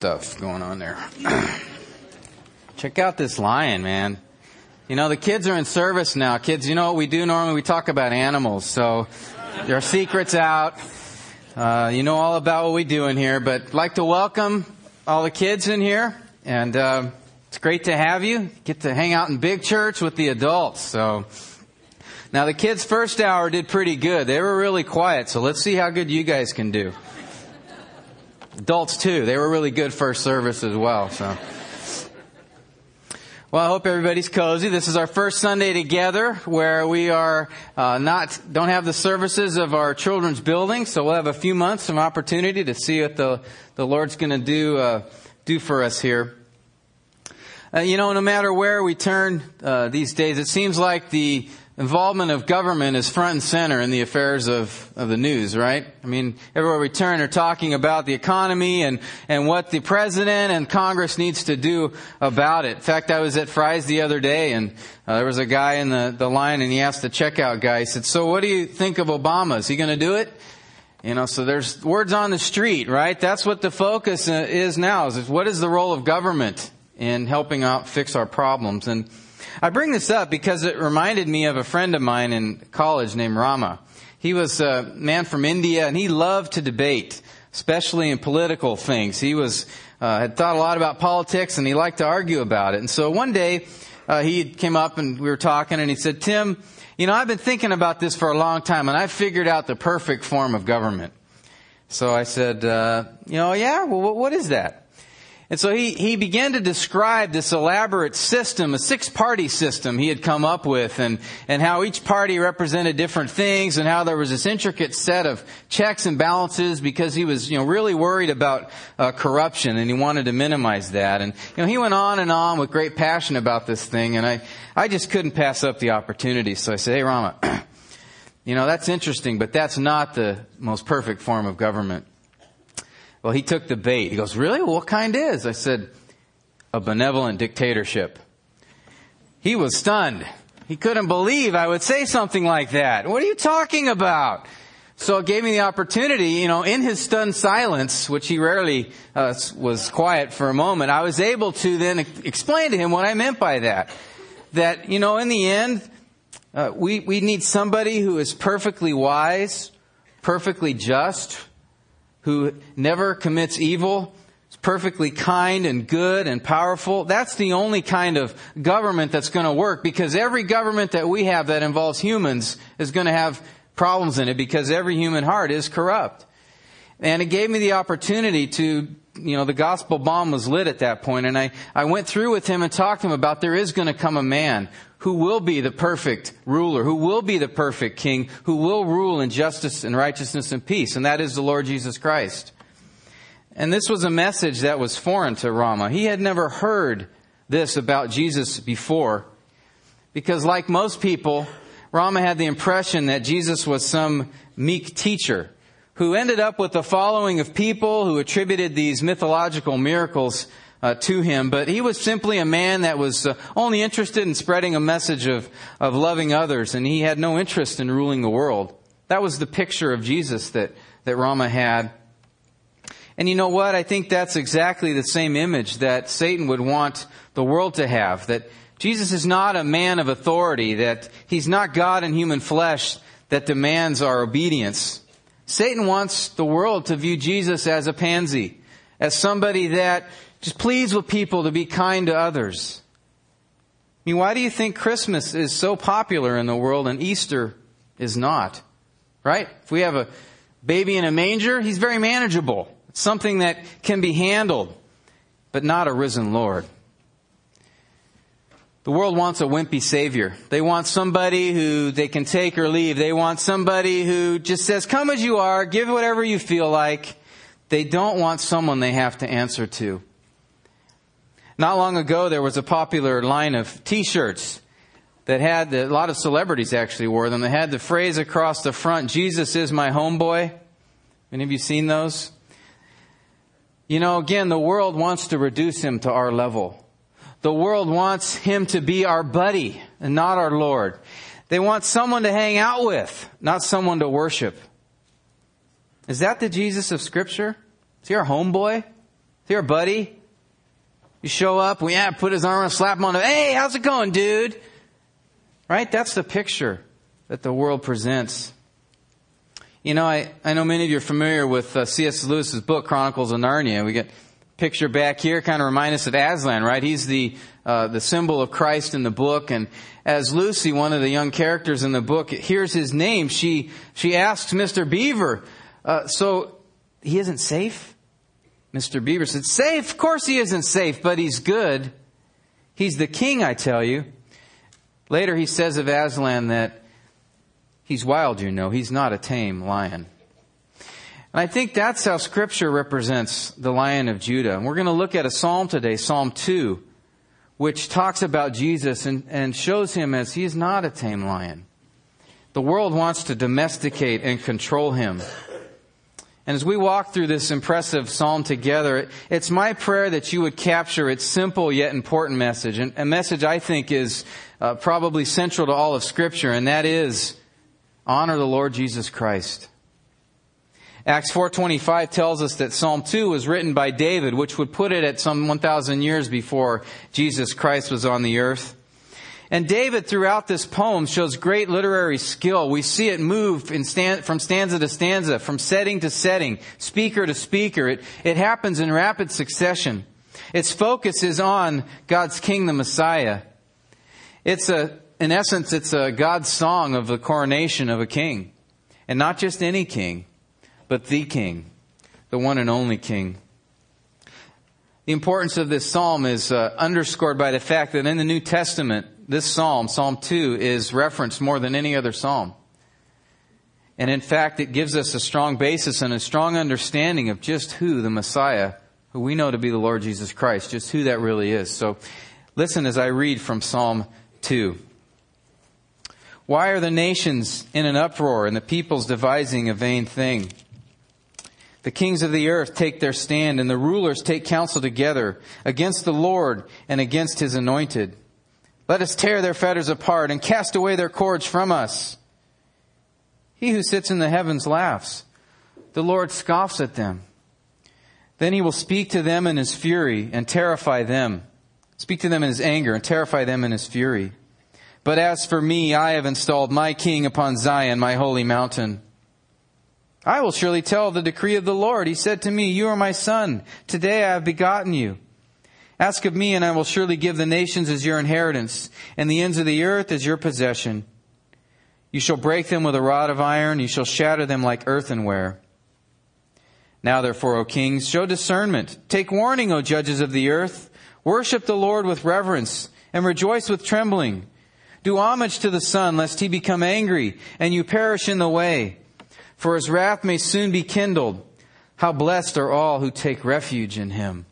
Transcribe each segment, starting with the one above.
stuff going on there. Check out this lion, man. You know, the kids are in service now. Kids, you know what we do normally? We talk about animals. So are secrets out. Uh, you know all about what we do in here, but I'd like to welcome all the kids in here. And uh, it's great to have you. Get to hang out in big church with the adults. So now the kids' first hour did pretty good. They were really quiet. So let's see how good you guys can do. Adults too. They were really good first service as well. So. Well, I hope everybody's cozy. This is our first Sunday together where we are uh, not don't have the services of our children's building, so we'll have a few months of opportunity to see what the the Lord's going to do uh, do for us here. Uh, you know, no matter where we turn uh, these days, it seems like the involvement of government is front and center in the affairs of, of the news, right? I mean, everywhere we turn, they're talking about the economy and, and what the president and Congress needs to do about it. In fact, I was at Fry's the other day and uh, there was a guy in the, the line and he asked the checkout guy, he said, so what do you think of Obama? Is he going to do it? You know, so there's words on the street, right? That's what the focus uh, is now, is what is the role of government in helping out fix our problems? And I bring this up because it reminded me of a friend of mine in college named Rama. He was a man from India and he loved to debate, especially in political things. He was, uh, had thought a lot about politics and he liked to argue about it. And so one day, uh, he came up and we were talking and he said, Tim, you know, I've been thinking about this for a long time and I've figured out the perfect form of government. So I said, uh, you know, yeah, well, what is that? And so he, he began to describe this elaborate system, a six party system he had come up with and, and how each party represented different things and how there was this intricate set of checks and balances because he was, you know, really worried about uh, corruption and he wanted to minimize that. And, you know, he went on and on with great passion about this thing and I, I just couldn't pass up the opportunity. So I said, hey Rama, you know, that's interesting, but that's not the most perfect form of government. Well, he took the bait. He goes, Really? What kind is? I said, A benevolent dictatorship. He was stunned. He couldn't believe I would say something like that. What are you talking about? So it gave me the opportunity, you know, in his stunned silence, which he rarely uh, was quiet for a moment, I was able to then explain to him what I meant by that. That, you know, in the end, uh, we, we need somebody who is perfectly wise, perfectly just, who never commits evil, is perfectly kind and good and powerful. That's the only kind of government that's going to work because every government that we have that involves humans is going to have problems in it because every human heart is corrupt. And it gave me the opportunity to, you know, the gospel bomb was lit at that point, and I, I went through with him and talked to him about there is going to come a man who will be the perfect ruler, who will be the perfect king, who will rule in justice and righteousness and peace, and that is the Lord Jesus Christ. And this was a message that was foreign to Rama. He had never heard this about Jesus before, because like most people, Rama had the impression that Jesus was some meek teacher who ended up with a following of people who attributed these mythological miracles uh, to him, but he was simply a man that was uh, only interested in spreading a message of, of loving others, and he had no interest in ruling the world. That was the picture of Jesus that, that Rama had. And you know what? I think that's exactly the same image that Satan would want the world to have. That Jesus is not a man of authority, that he's not God in human flesh that demands our obedience. Satan wants the world to view Jesus as a pansy, as somebody that just pleads with people to be kind to others. I mean, why do you think Christmas is so popular in the world and Easter is not? Right? If we have a baby in a manger, he's very manageable. It's something that can be handled, but not a risen Lord. The world wants a wimpy savior. They want somebody who they can take or leave. They want somebody who just says, come as you are, give whatever you feel like. They don't want someone they have to answer to. Not long ago, there was a popular line of t-shirts that had, the, a lot of celebrities actually wore them, that had the phrase across the front, Jesus is my homeboy. Any of you seen those? You know, again, the world wants to reduce him to our level. The world wants him to be our buddy and not our Lord. They want someone to hang out with, not someone to worship. Is that the Jesus of Scripture? Is he our homeboy? Is he our buddy. You show up, we yeah, put his arm on, slap him on the, hey, how's it going, dude? Right? That's the picture that the world presents. You know, I, I know many of you are familiar with uh, C.S. Lewis's book, Chronicles of Narnia. We get picture back here, kind of remind us of Aslan, right? He's the, uh, the symbol of Christ in the book. And as Lucy, one of the young characters in the book, hears his name, she, she asks Mr. Beaver, uh, so he isn't safe? Mr. Beaver said, safe? Of course he isn't safe, but he's good. He's the king, I tell you. Later he says of Aslan that he's wild, you know. He's not a tame lion. And I think that's how scripture represents the lion of Judah. And we're going to look at a psalm today, Psalm 2, which talks about Jesus and, and shows him as he is not a tame lion. The world wants to domesticate and control him. And as we walk through this impressive psalm together, it's my prayer that you would capture its simple yet important message, and a message I think is uh, probably central to all of Scripture, and that is honor the Lord Jesus Christ. Acts 4:25 tells us that Psalm 2 was written by David, which would put it at some 1000 years before Jesus Christ was on the earth. And David, throughout this poem, shows great literary skill. We see it move from stanza to stanza, from setting to setting, speaker to speaker. It, it happens in rapid succession. Its focus is on God's King, the Messiah. It's a, in essence, it's a God's song of the coronation of a king. And not just any king, but the king, the one and only king. The importance of this psalm is uh, underscored by the fact that in the New Testament, this psalm, Psalm 2, is referenced more than any other psalm. And in fact, it gives us a strong basis and a strong understanding of just who the Messiah, who we know to be the Lord Jesus Christ, just who that really is. So listen as I read from Psalm 2. Why are the nations in an uproar and the peoples devising a vain thing? The kings of the earth take their stand and the rulers take counsel together against the Lord and against his anointed. Let us tear their fetters apart and cast away their cords from us. He who sits in the heavens laughs. The Lord scoffs at them. Then he will speak to them in his fury and terrify them. Speak to them in his anger and terrify them in his fury. But as for me, I have installed my king upon Zion, my holy mountain. I will surely tell the decree of the Lord. He said to me, You are my son. Today I have begotten you. Ask of me, and I will surely give the nations as your inheritance, and the ends of the earth as your possession. You shall break them with a rod of iron, you shall shatter them like earthenware. Now therefore, O kings, show discernment. Take warning, O judges of the earth. Worship the Lord with reverence, and rejoice with trembling. Do homage to the Son, lest he become angry, and you perish in the way. For his wrath may soon be kindled. How blessed are all who take refuge in him.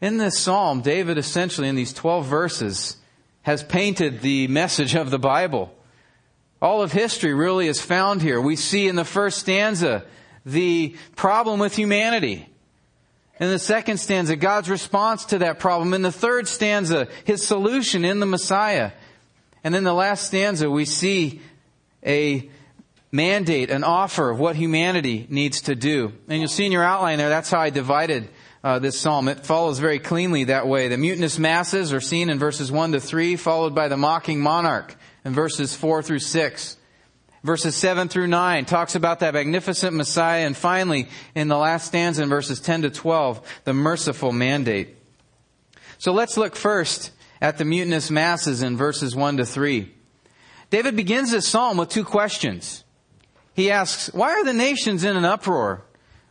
In this psalm, David essentially, in these 12 verses, has painted the message of the Bible. All of history really is found here. We see in the first stanza the problem with humanity. In the second stanza, God's response to that problem. In the third stanza, His solution in the Messiah. And in the last stanza, we see a mandate, an offer of what humanity needs to do. And you'll see in your outline there, that's how I divided uh, this psalm. It follows very cleanly that way. The mutinous masses are seen in verses 1 to 3, followed by the mocking monarch in verses 4 through 6. Verses 7 through 9 talks about that magnificent Messiah, and finally, in the last stanza in verses 10 to 12, the merciful mandate. So let's look first at the mutinous masses in verses 1 to 3. David begins this psalm with two questions. He asks, Why are the nations in an uproar?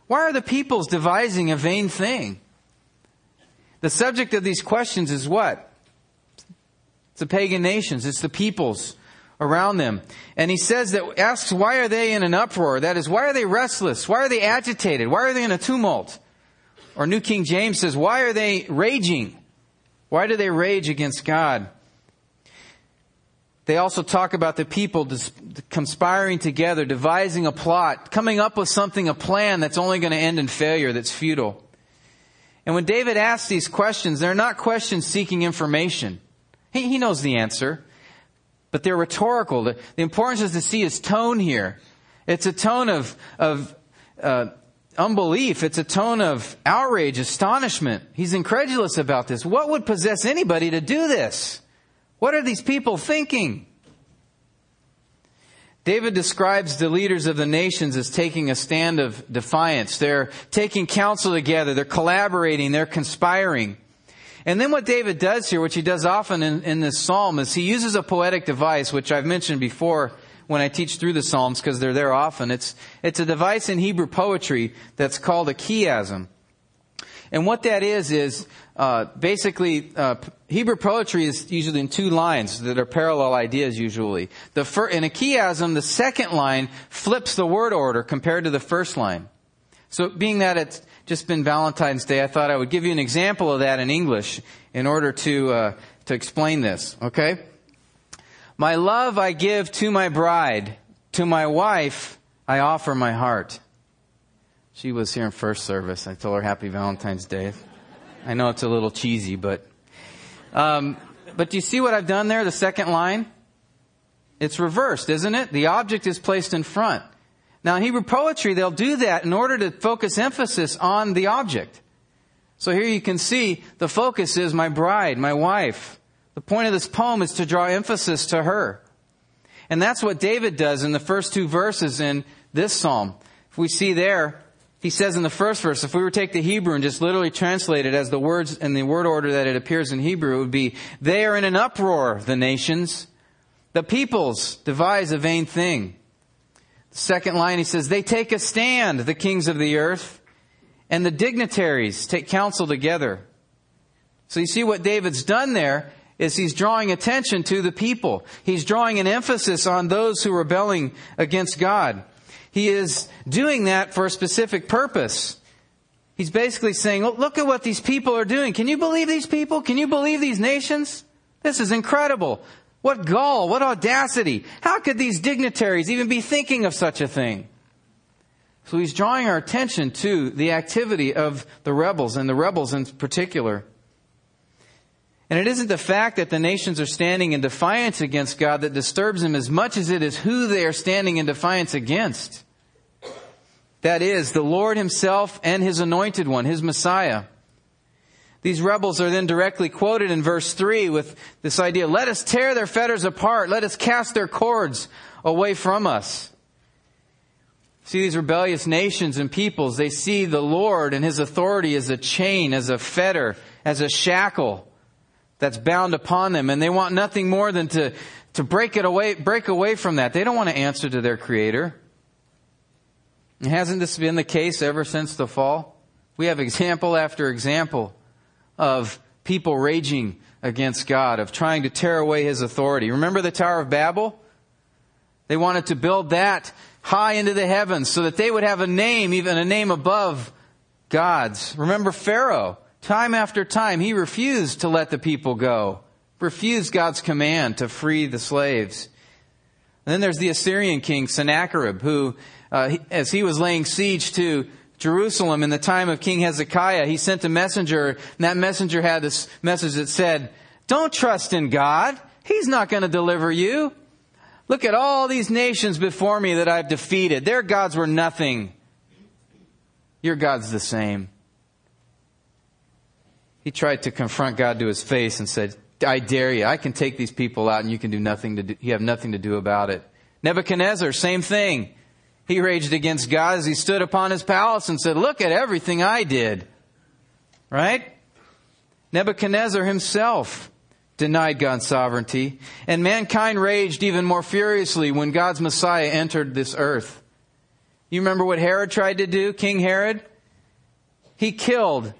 Why are the peoples devising a vain thing? The subject of these questions is what? It's the pagan nations. It's the peoples around them. And he says that, asks, why are they in an uproar? That is, why are they restless? Why are they agitated? Why are they in a tumult? Or New King James says, why are they raging? Why do they rage against God? They also talk about the people conspiring together, devising a plot, coming up with something, a plan that's only going to end in failure, that's futile. And when David asks these questions, they're not questions seeking information. He, he knows the answer, but they're rhetorical. The, the, importance is to see his tone here. It's a tone of, of uh, unbelief. It's a tone of outrage, astonishment. He's incredulous about this. What would possess anybody to do this? What are these people thinking? David describes the leaders of the nations as taking a stand of defiance. They're taking counsel together. They're collaborating. They're conspiring. And then what David does here, which he does often in, in this psalm, is he uses a poetic device, which I've mentioned before when I teach through the Psalms because they're there often. It's, it's a device in Hebrew poetry that's called a chiasm. And what that is, is uh, basically uh, Hebrew poetry is usually in two lines that are parallel ideas usually. The fir- in a chiasm, the second line flips the word order compared to the first line. So being that it's just been Valentine's Day, I thought I would give you an example of that in English in order to, uh, to explain this, okay? My love I give to my bride. To my wife I offer my heart. She was here in first service. I told her happy Valentine's Day. I know it's a little cheesy, but, um, but do you see what I've done there? The second line? It's reversed, isn't it? The object is placed in front. Now in Hebrew poetry, they'll do that in order to focus emphasis on the object. So here you can see the focus is my bride, my wife. The point of this poem is to draw emphasis to her. And that's what David does in the first two verses in this psalm. If we see there, he says in the first verse, if we were to take the Hebrew and just literally translate it as the words and the word order that it appears in Hebrew, it would be, they are in an uproar, the nations. The peoples devise a vain thing. The second line, he says, they take a stand, the kings of the earth, and the dignitaries take counsel together. So you see what David's done there is he's drawing attention to the people. He's drawing an emphasis on those who are rebelling against God. He is doing that for a specific purpose. He's basically saying, look at what these people are doing. Can you believe these people? Can you believe these nations? This is incredible. What gall, what audacity. How could these dignitaries even be thinking of such a thing? So he's drawing our attention to the activity of the rebels and the rebels in particular. And it isn't the fact that the nations are standing in defiance against God that disturbs him as much as it is who they are standing in defiance against. That is, the Lord himself and his anointed one, his Messiah. These rebels are then directly quoted in verse 3 with this idea, let us tear their fetters apart, let us cast their cords away from us. See these rebellious nations and peoples, they see the Lord and his authority as a chain, as a fetter, as a shackle that's bound upon them and they want nothing more than to, to break it away, break away from that. They don't want to answer to their creator. Hasn't this been the case ever since the fall? We have example after example of people raging against God, of trying to tear away His authority. Remember the Tower of Babel? They wanted to build that high into the heavens so that they would have a name, even a name above God's. Remember Pharaoh? Time after time, he refused to let the people go, refused God's command to free the slaves. And then there's the Assyrian king Sennacherib, who, uh, as he was laying siege to Jerusalem in the time of King Hezekiah, he sent a messenger, and that messenger had this message that said, Don't trust in God. He's not going to deliver you. Look at all these nations before me that I've defeated. Their gods were nothing. Your God's the same. He tried to confront God to his face and said, I dare you. I can take these people out and you can do nothing to do, you have nothing to do about it. Nebuchadnezzar, same thing. He raged against God as he stood upon his palace and said, look at everything I did. Right? Nebuchadnezzar himself denied God's sovereignty, and mankind raged even more furiously when God's Messiah entered this earth. You remember what Herod tried to do, King Herod? He killed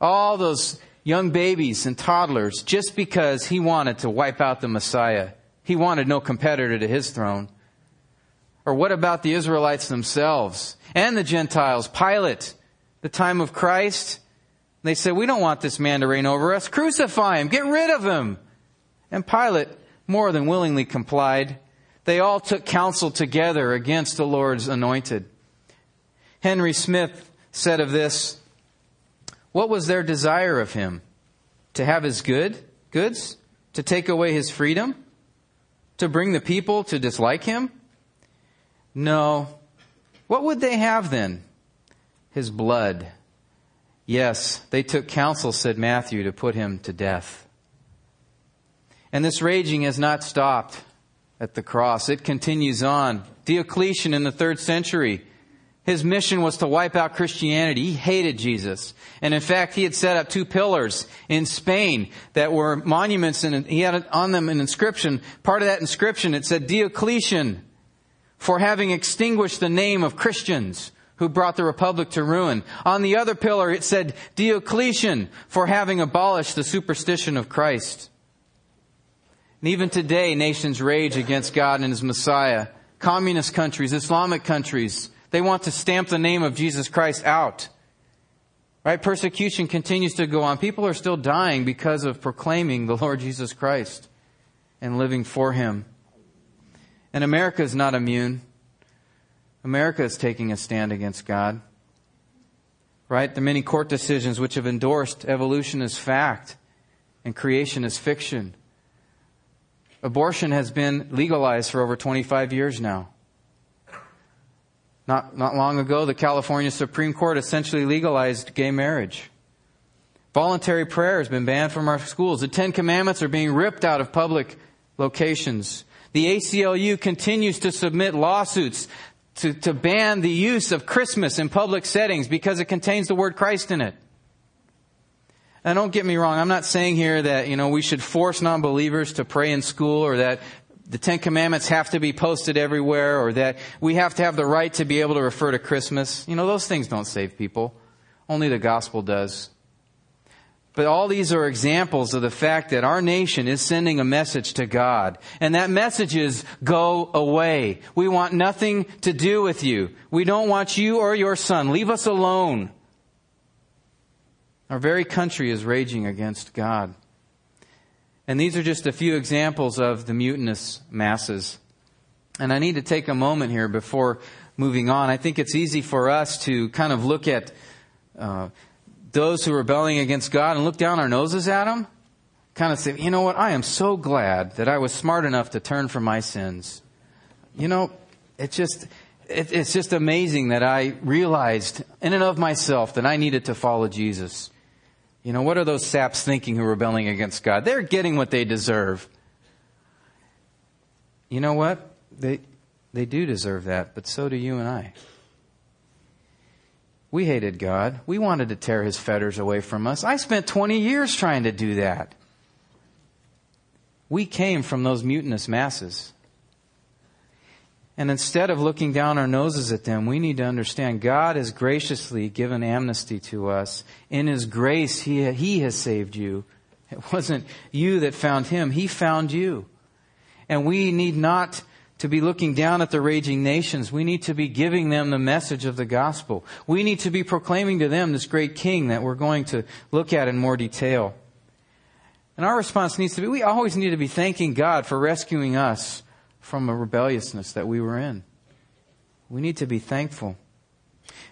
all those young babies and toddlers just because he wanted to wipe out the Messiah. He wanted no competitor to his throne. Or what about the Israelites themselves and the Gentiles? Pilate, the time of Christ, they said, we don't want this man to reign over us. Crucify him. Get rid of him. And Pilate more than willingly complied. They all took counsel together against the Lord's anointed. Henry Smith said of this, what was their desire of him? To have his good, goods? To take away his freedom? To bring the people to dislike him? No. What would they have then? his blood. Yes, they took counsel, said Matthew, to put him to death. And this raging has not stopped at the cross. It continues on. Diocletian in the third century, his mission was to wipe out Christianity. He hated Jesus. And in fact, he had set up two pillars in Spain that were monuments and he had on them an inscription. Part of that inscription, it said Diocletian for having extinguished the name of Christians who brought the republic to ruin. On the other pillar, it said Diocletian for having abolished the superstition of Christ. And even today, nations rage against God and His Messiah. Communist countries, Islamic countries, they want to stamp the name of Jesus Christ out. Right? Persecution continues to go on. People are still dying because of proclaiming the Lord Jesus Christ and living for Him. And America is not immune. America is taking a stand against God. Right? The many court decisions which have endorsed evolution as fact and creation as fiction. Abortion has been legalized for over 25 years now. Not, not long ago, the California Supreme Court essentially legalized gay marriage. Voluntary prayer has been banned from our schools. The Ten Commandments are being ripped out of public locations. The ACLU continues to submit lawsuits to, to ban the use of Christmas in public settings because it contains the word Christ in it. And don't get me wrong, I'm not saying here that, you know, we should force non-believers to pray in school or that the Ten Commandments have to be posted everywhere or that we have to have the right to be able to refer to Christmas. You know, those things don't save people. Only the gospel does. But all these are examples of the fact that our nation is sending a message to God. And that message is, go away. We want nothing to do with you. We don't want you or your son. Leave us alone. Our very country is raging against God. And these are just a few examples of the mutinous masses. And I need to take a moment here before moving on. I think it's easy for us to kind of look at uh, those who are rebelling against God and look down our noses at them, kind of say, you know what, I am so glad that I was smart enough to turn from my sins. You know, it's just, it, it's just amazing that I realized in and of myself that I needed to follow Jesus. You know, what are those saps thinking who are rebelling against God? They're getting what they deserve. You know what? They, they do deserve that, but so do you and I. We hated God. We wanted to tear his fetters away from us. I spent 20 years trying to do that. We came from those mutinous masses. And instead of looking down our noses at them, we need to understand God has graciously given amnesty to us. In His grace, He, he has saved you. It wasn't you that found Him, He found you. And we need not to be looking down at the raging nations. We need to be giving them the message of the gospel. We need to be proclaiming to them this great king that we're going to look at in more detail. And our response needs to be, we always need to be thanking God for rescuing us from a rebelliousness that we were in. We need to be thankful.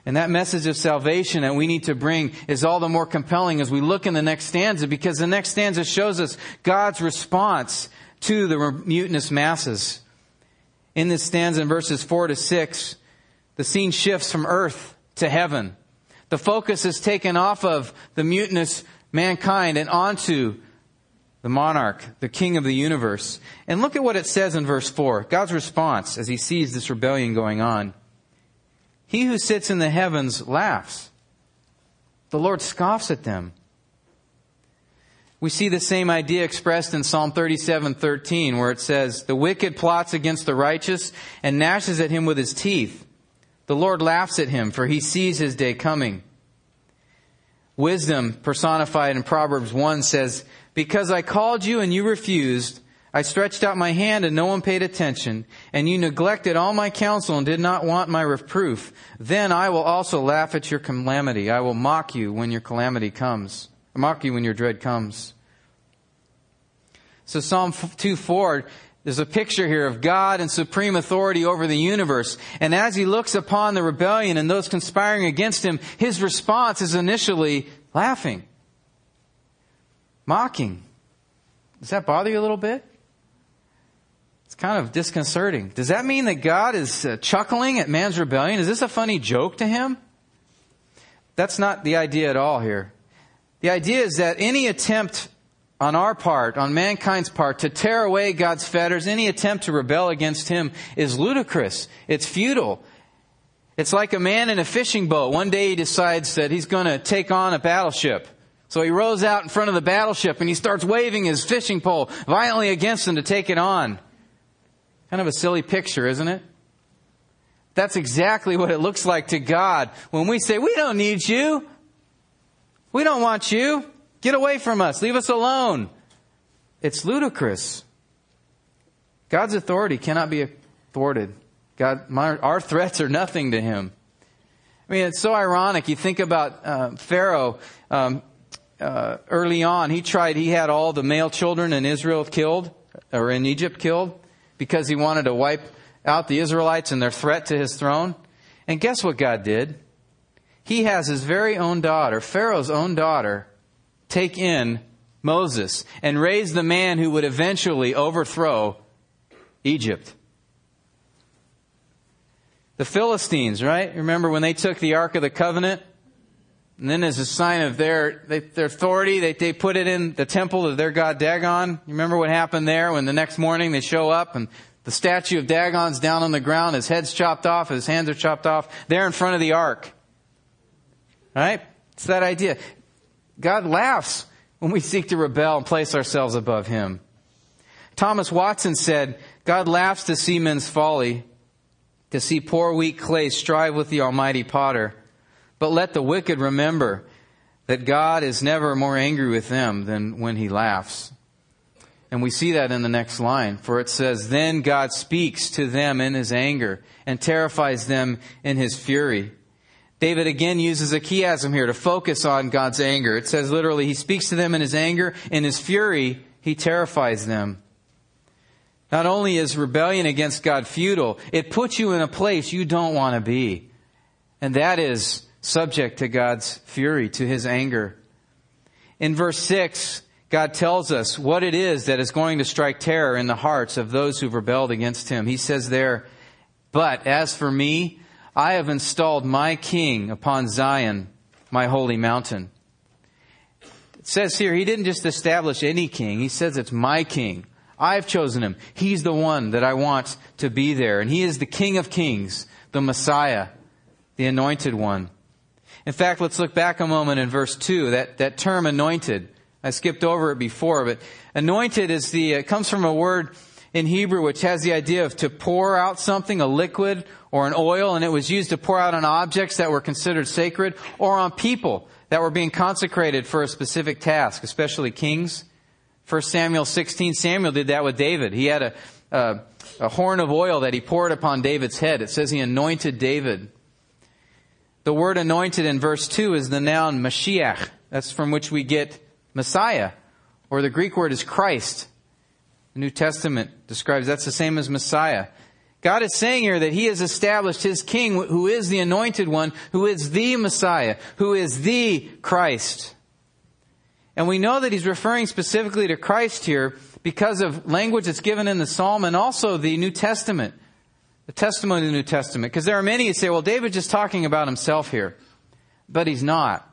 And that message of salvation that we need to bring is all the more compelling as we look in the next stanza because the next stanza shows us God's response to the mutinous masses. In this stanza in verses 4 to 6, the scene shifts from earth to heaven. The focus is taken off of the mutinous mankind and onto the monarch, the king of the universe. And look at what it says in verse 4. God's response as he sees this rebellion going on. He who sits in the heavens laughs. The Lord scoffs at them. We see the same idea expressed in Psalm 37:13 where it says, "The wicked plots against the righteous and gnashes at him with his teeth. The Lord laughs at him for he sees his day coming." Wisdom personified in Proverbs 1 says, "Because I called you and you refused, I stretched out my hand and no one paid attention, and you neglected all my counsel and did not want my reproof. Then I will also laugh at your calamity. I will mock you when your calamity comes." mock you when your dread comes. So Psalm 2 4, there's a picture here of God and supreme authority over the universe. And as he looks upon the rebellion and those conspiring against him, his response is initially laughing, mocking. Does that bother you a little bit? It's kind of disconcerting. Does that mean that God is uh, chuckling at man's rebellion? Is this a funny joke to him? That's not the idea at all here. The idea is that any attempt on our part, on mankind's part, to tear away God's fetters, any attempt to rebel against Him is ludicrous. It's futile. It's like a man in a fishing boat. One day he decides that he's going to take on a battleship. So he rows out in front of the battleship and he starts waving his fishing pole violently against them to take it on. Kind of a silly picture, isn't it? That's exactly what it looks like to God when we say, we don't need you. We don't want you. Get away from us. Leave us alone. It's ludicrous. God's authority cannot be thwarted. God, my, our threats are nothing to him. I mean, it's so ironic. You think about uh, Pharaoh. Um, uh, early on, he tried. He had all the male children in Israel killed, or in Egypt killed, because he wanted to wipe out the Israelites and their threat to his throne. And guess what God did? He has his very own daughter, Pharaoh's own daughter, take in Moses and raise the man who would eventually overthrow Egypt. The Philistines, right? Remember when they took the Ark of the Covenant? And then as a sign of their, their authority, they, they put it in the temple of their god Dagon. You remember what happened there when the next morning they show up and the statue of Dagon's down on the ground, his head's chopped off, his hands are chopped off, there in front of the ark. Right? It's that idea. God laughs when we seek to rebel and place ourselves above Him. Thomas Watson said, God laughs to see men's folly, to see poor weak clay strive with the almighty potter. But let the wicked remember that God is never more angry with them than when He laughs. And we see that in the next line, for it says, Then God speaks to them in His anger and terrifies them in His fury. David again uses a chiasm here to focus on God's anger. It says literally, he speaks to them in his anger, in his fury, he terrifies them. Not only is rebellion against God futile, it puts you in a place you don't want to be. And that is subject to God's fury, to his anger. In verse 6, God tells us what it is that is going to strike terror in the hearts of those who've rebelled against him. He says there, But as for me, I have installed my king upon Zion, my holy mountain. It says here, he didn't just establish any king. He says it's my king. I've chosen him. He's the one that I want to be there. And he is the king of kings, the Messiah, the anointed one. In fact, let's look back a moment in verse 2. That, that term anointed, I skipped over it before, but anointed is the, it comes from a word in Hebrew which has the idea of to pour out something, a liquid or an oil, and it was used to pour out on objects that were considered sacred or on people that were being consecrated for a specific task, especially kings. 1 Samuel 16, Samuel did that with David. He had a, a, a horn of oil that he poured upon David's head. It says he anointed David. The word anointed in verse 2 is the noun Mashiach. That's from which we get Messiah, or the Greek word is Christ. The New Testament describes that's the same as Messiah. God is saying here that He has established His King, who is the anointed one, who is the Messiah, who is the Christ. And we know that He's referring specifically to Christ here because of language that's given in the Psalm and also the New Testament, the testimony of the New Testament. Because there are many who say, well, David's just talking about himself here. But he's not.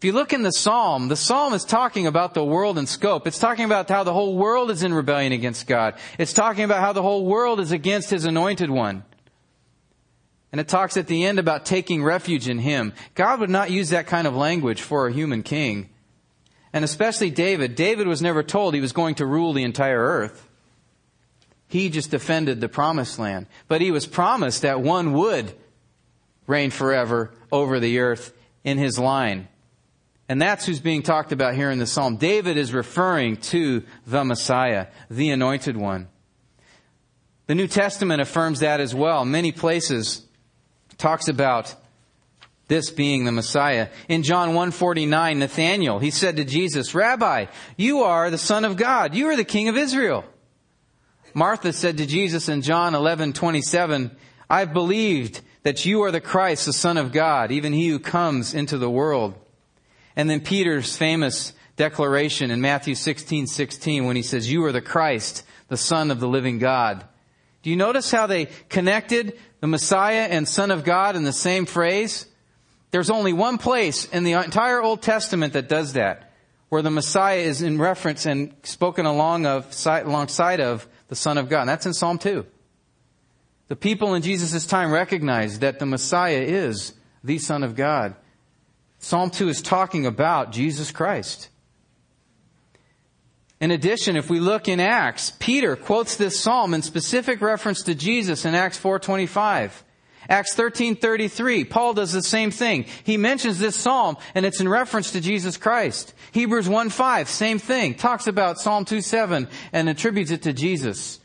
If you look in the psalm, the psalm is talking about the world in scope. It's talking about how the whole world is in rebellion against God. It's talking about how the whole world is against his anointed one. And it talks at the end about taking refuge in him. God would not use that kind of language for a human king. And especially David. David was never told he was going to rule the entire earth. He just defended the promised land. But he was promised that one would reign forever over the earth in his line. And that's who's being talked about here in the psalm. David is referring to the Messiah, the anointed one. The New Testament affirms that as well. Many places talks about this being the Messiah. In John 149, Nathanael, he said to Jesus, Rabbi, you are the Son of God. You are the King of Israel. Martha said to Jesus in John 11:27, I've believed that you are the Christ, the Son of God, even he who comes into the world. And then Peter's famous declaration in Matthew 16, 16 when he says, You are the Christ, the Son of the living God. Do you notice how they connected the Messiah and Son of God in the same phrase? There's only one place in the entire Old Testament that does that, where the Messiah is in reference and spoken along of, alongside of the Son of God. And that's in Psalm 2. The people in Jesus' time recognized that the Messiah is the Son of God. Psalm 2 is talking about Jesus Christ. In addition, if we look in Acts, Peter quotes this psalm in specific reference to Jesus in Acts 4:25. Acts 13:33, Paul does the same thing. He mentions this psalm and it's in reference to Jesus Christ. Hebrews 1:5, same thing, talks about Psalm 2:7 and attributes it to Jesus.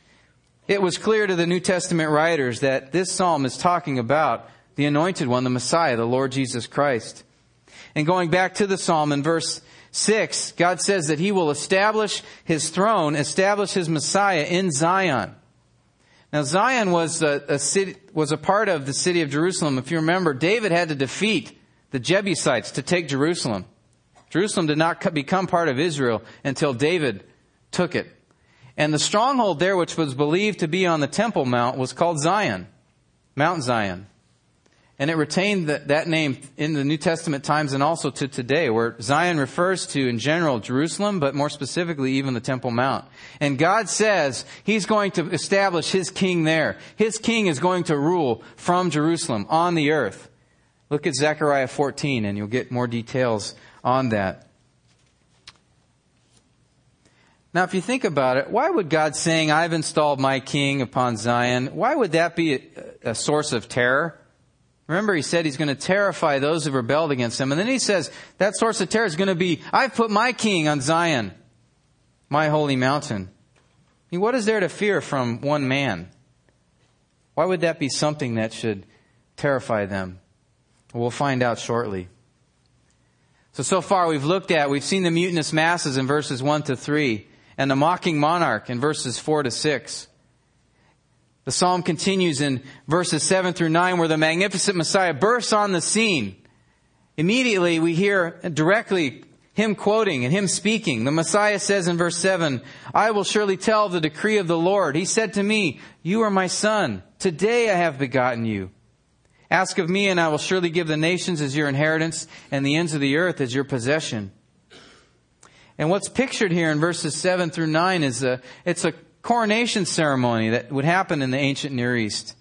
It was clear to the New Testament writers that this psalm is talking about the anointed one, the Messiah, the Lord Jesus Christ. And going back to the psalm in verse 6, God says that he will establish his throne, establish his Messiah in Zion. Now Zion was a, a, city, was a part of the city of Jerusalem. If you remember, David had to defeat the Jebusites to take Jerusalem. Jerusalem did not become part of Israel until David took it. And the stronghold there, which was believed to be on the Temple Mount, was called Zion, Mount Zion. And it retained that, that name in the New Testament times and also to today, where Zion refers to, in general, Jerusalem, but more specifically, even the Temple Mount. And God says He's going to establish His king there. His king is going to rule from Jerusalem on the earth. Look at Zechariah 14 and you'll get more details on that. Now, if you think about it, why would God saying, I've installed my king upon Zion, why would that be a, a source of terror? Remember, he said he's going to terrify those who rebelled against him. And then he says that source of terror is going to be, I've put my king on Zion, my holy mountain. I mean, what is there to fear from one man? Why would that be something that should terrify them? We'll find out shortly. So, so far we've looked at, we've seen the mutinous masses in verses 1 to 3, and the mocking monarch in verses 4 to 6. The psalm continues in verses 7 through 9 where the magnificent Messiah bursts on the scene. Immediately we hear directly him quoting and him speaking. The Messiah says in verse 7, I will surely tell the decree of the Lord. He said to me, You are my son. Today I have begotten you. Ask of me and I will surely give the nations as your inheritance and the ends of the earth as your possession. And what's pictured here in verses 7 through 9 is a, it's a coronation ceremony that would happen in the ancient Near East.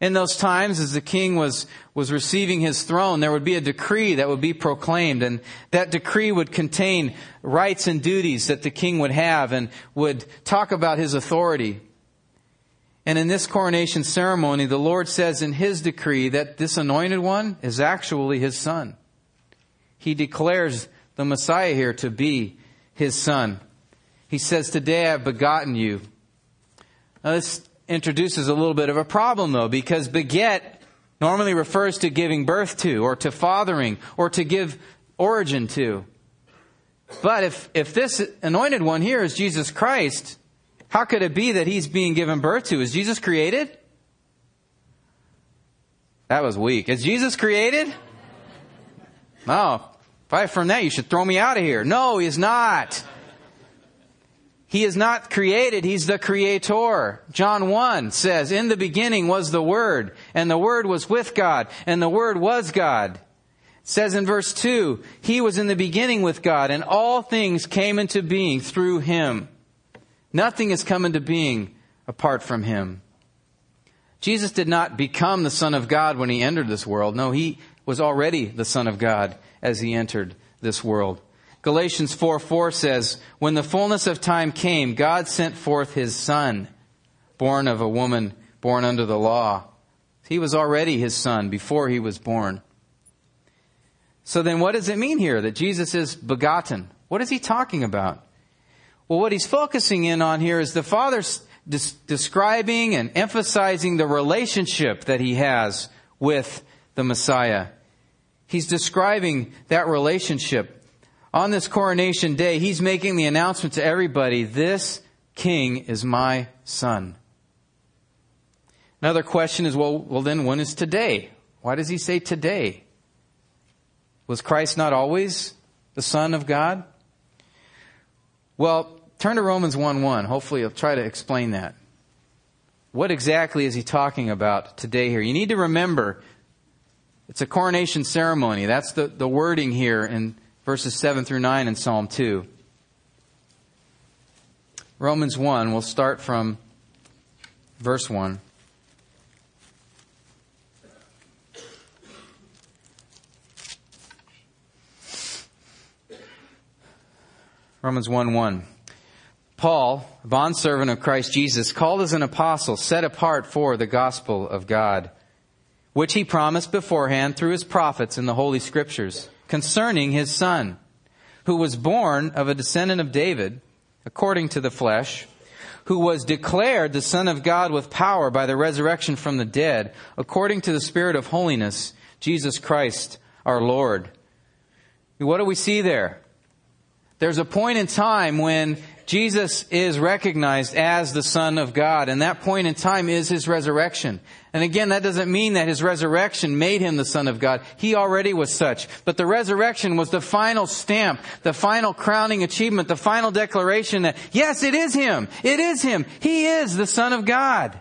In those times, as the king was, was receiving his throne, there would be a decree that would be proclaimed, and that decree would contain rights and duties that the king would have and would talk about his authority. And in this coronation ceremony, the Lord says in his decree that this anointed one is actually his son. He declares the Messiah here to be his son. He says, Today I've begotten you. Now, this introduces a little bit of a problem, though, because beget normally refers to giving birth to, or to fathering, or to give origin to. But if, if this anointed one here is Jesus Christ, how could it be that he's being given birth to? Is Jesus created? That was weak. Is Jesus created? No. If I from that, you should throw me out of here. No, he's not. He is not created, He's the creator. John 1 says, In the beginning was the Word, and the Word was with God, and the Word was God. It says in verse 2, He was in the beginning with God, and all things came into being through Him. Nothing has come into being apart from Him. Jesus did not become the Son of God when He entered this world. No, He was already the Son of God as He entered this world. Galatians 4 4 says, When the fullness of time came, God sent forth his son, born of a woman born under the law. He was already his son before he was born. So then what does it mean here that Jesus is begotten? What is he talking about? Well, what he's focusing in on here is the Father des- describing and emphasizing the relationship that he has with the Messiah. He's describing that relationship on this coronation day, he's making the announcement to everybody, this king is my son. Another question is, well, well then when is today? Why does he say today? Was Christ not always the son of God? Well, turn to Romans 1 1. Hopefully I'll try to explain that. What exactly is he talking about today here? You need to remember It's a coronation ceremony. That's the, the wording here in verses 7 through 9 in Psalm 2. Romans 1, we'll start from verse 1. Romans 1 1. Paul, bondservant of Christ Jesus, called as an apostle, set apart for the gospel of God, which he promised beforehand through his prophets in the Holy Scriptures, concerning his Son, who was born of a descendant of David, according to the flesh, who was declared the Son of God with power by the resurrection from the dead, according to the Spirit of holiness, Jesus Christ our Lord. What do we see there? There's a point in time when Jesus is recognized as the Son of God, and that point in time is His resurrection. And again, that doesn't mean that His resurrection made Him the Son of God. He already was such. But the resurrection was the final stamp, the final crowning achievement, the final declaration that, yes, it is Him. It is Him. He is the Son of God.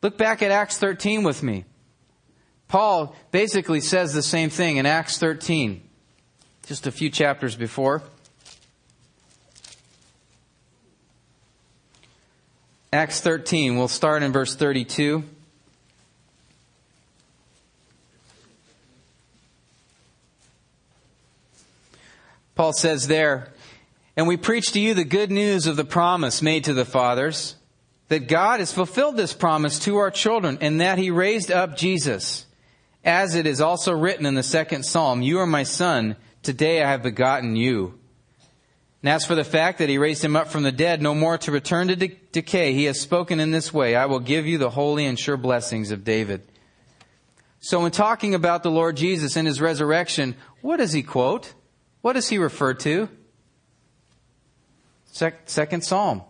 Look back at Acts 13 with me. Paul basically says the same thing in Acts 13, just a few chapters before. Acts 13, we'll start in verse 32. Paul says there, And we preach to you the good news of the promise made to the fathers, that God has fulfilled this promise to our children, and that he raised up Jesus. As it is also written in the second psalm, You are my son, today I have begotten you. And as for the fact that he raised him up from the dead, no more to return to decay, he has spoken in this way I will give you the holy and sure blessings of David. So, in talking about the Lord Jesus and his resurrection, what does he quote? What does he refer to? second Psalm.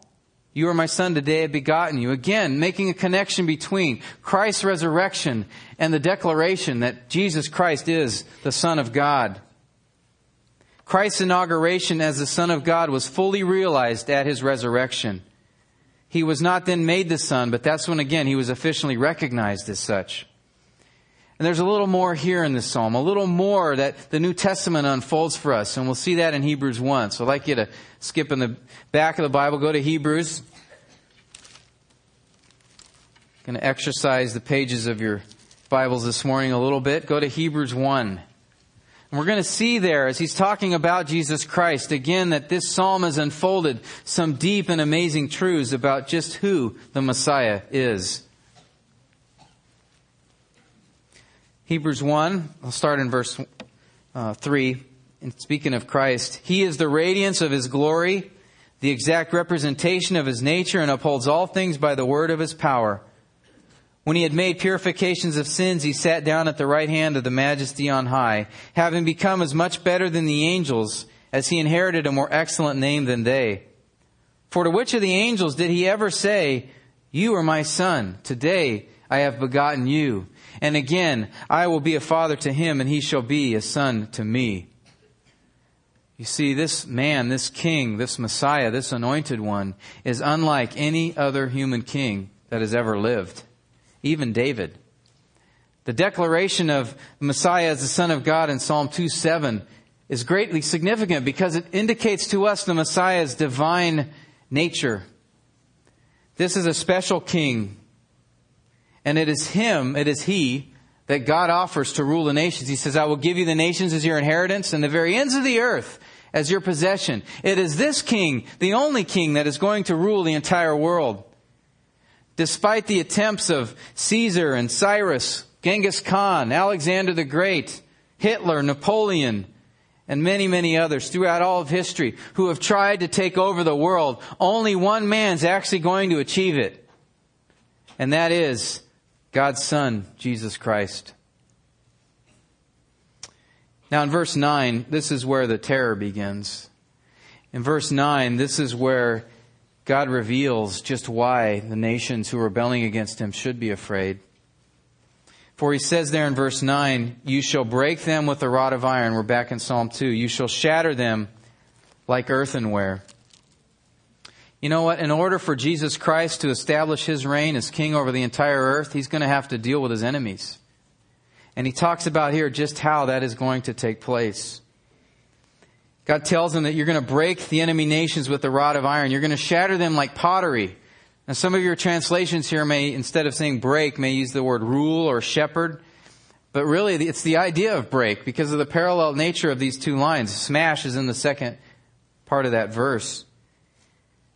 You are my son, today I have begotten you. Again, making a connection between Christ's resurrection and the declaration that Jesus Christ is the Son of God. Christ's inauguration as the Son of God was fully realized at his resurrection. He was not then made the Son, but that's when again he was officially recognized as such. And there's a little more here in this psalm, a little more that the New Testament unfolds for us, and we'll see that in Hebrews 1. So I'd like you to skip in the back of the Bible, go to Hebrews. Going to exercise the pages of your Bibles this morning a little bit. Go to Hebrews 1. And we're going to see there, as he's talking about Jesus Christ, again, that this psalm has unfolded some deep and amazing truths about just who the Messiah is. Hebrews 1, I'll start in verse uh, 3. And speaking of Christ, He is the radiance of His glory, the exact representation of His nature, and upholds all things by the word of His power. When he had made purifications of sins, he sat down at the right hand of the majesty on high, having become as much better than the angels as he inherited a more excellent name than they. For to which of the angels did he ever say, You are my son, today I have begotten you? And again, I will be a father to him, and he shall be a son to me. You see, this man, this king, this Messiah, this anointed one, is unlike any other human king that has ever lived even David. The declaration of Messiah as the Son of God in Psalm 2 7 is greatly significant because it indicates to us the Messiah's divine nature. This is a special king, and it is him, it is he, that God offers to rule the nations. He says, I will give you the nations as your inheritance and the very ends of the earth as your possession. It is this king, the only king, that is going to rule the entire world. Despite the attempts of Caesar and Cyrus, Genghis Khan, Alexander the Great, Hitler, Napoleon, and many, many others throughout all of history who have tried to take over the world, only one man's actually going to achieve it. And that is God's Son, Jesus Christ. Now in verse 9, this is where the terror begins. In verse 9, this is where God reveals just why the nations who are rebelling against him should be afraid. For he says there in verse 9, You shall break them with a rod of iron. We're back in Psalm 2. You shall shatter them like earthenware. You know what? In order for Jesus Christ to establish his reign as king over the entire earth, he's going to have to deal with his enemies. And he talks about here just how that is going to take place. God tells him that you're going to break the enemy nations with the rod of iron. You're going to shatter them like pottery. Now some of your translations here may, instead of saying break, may use the word rule or shepherd. But really, it's the idea of break because of the parallel nature of these two lines. Smash is in the second part of that verse.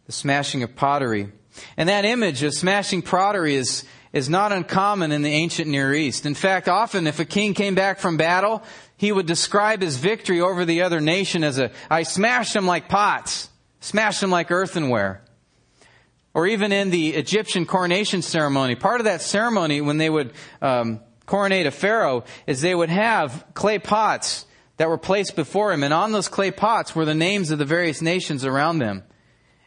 The smashing of pottery. And that image of smashing pottery is, is not uncommon in the ancient Near East. In fact, often if a king came back from battle, he would describe his victory over the other nation as a, I smashed them like pots, smashed them like earthenware. Or even in the Egyptian coronation ceremony, part of that ceremony when they would um, coronate a pharaoh is they would have clay pots that were placed before him, and on those clay pots were the names of the various nations around them.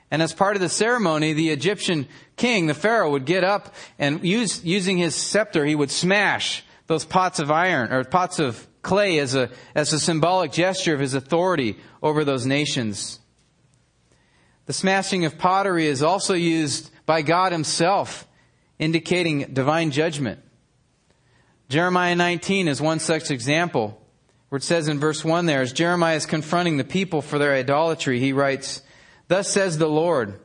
And as part of the ceremony, the Egyptian king, the Pharaoh, would get up and use, using his scepter, he would smash those pots of iron, or pots of clay as a, as a symbolic gesture of his authority over those nations. The smashing of pottery is also used by God himself, indicating divine judgment. Jeremiah 19 is one such example, where it says in verse 1 there, as Jeremiah is confronting the people for their idolatry, he writes, Thus says the Lord,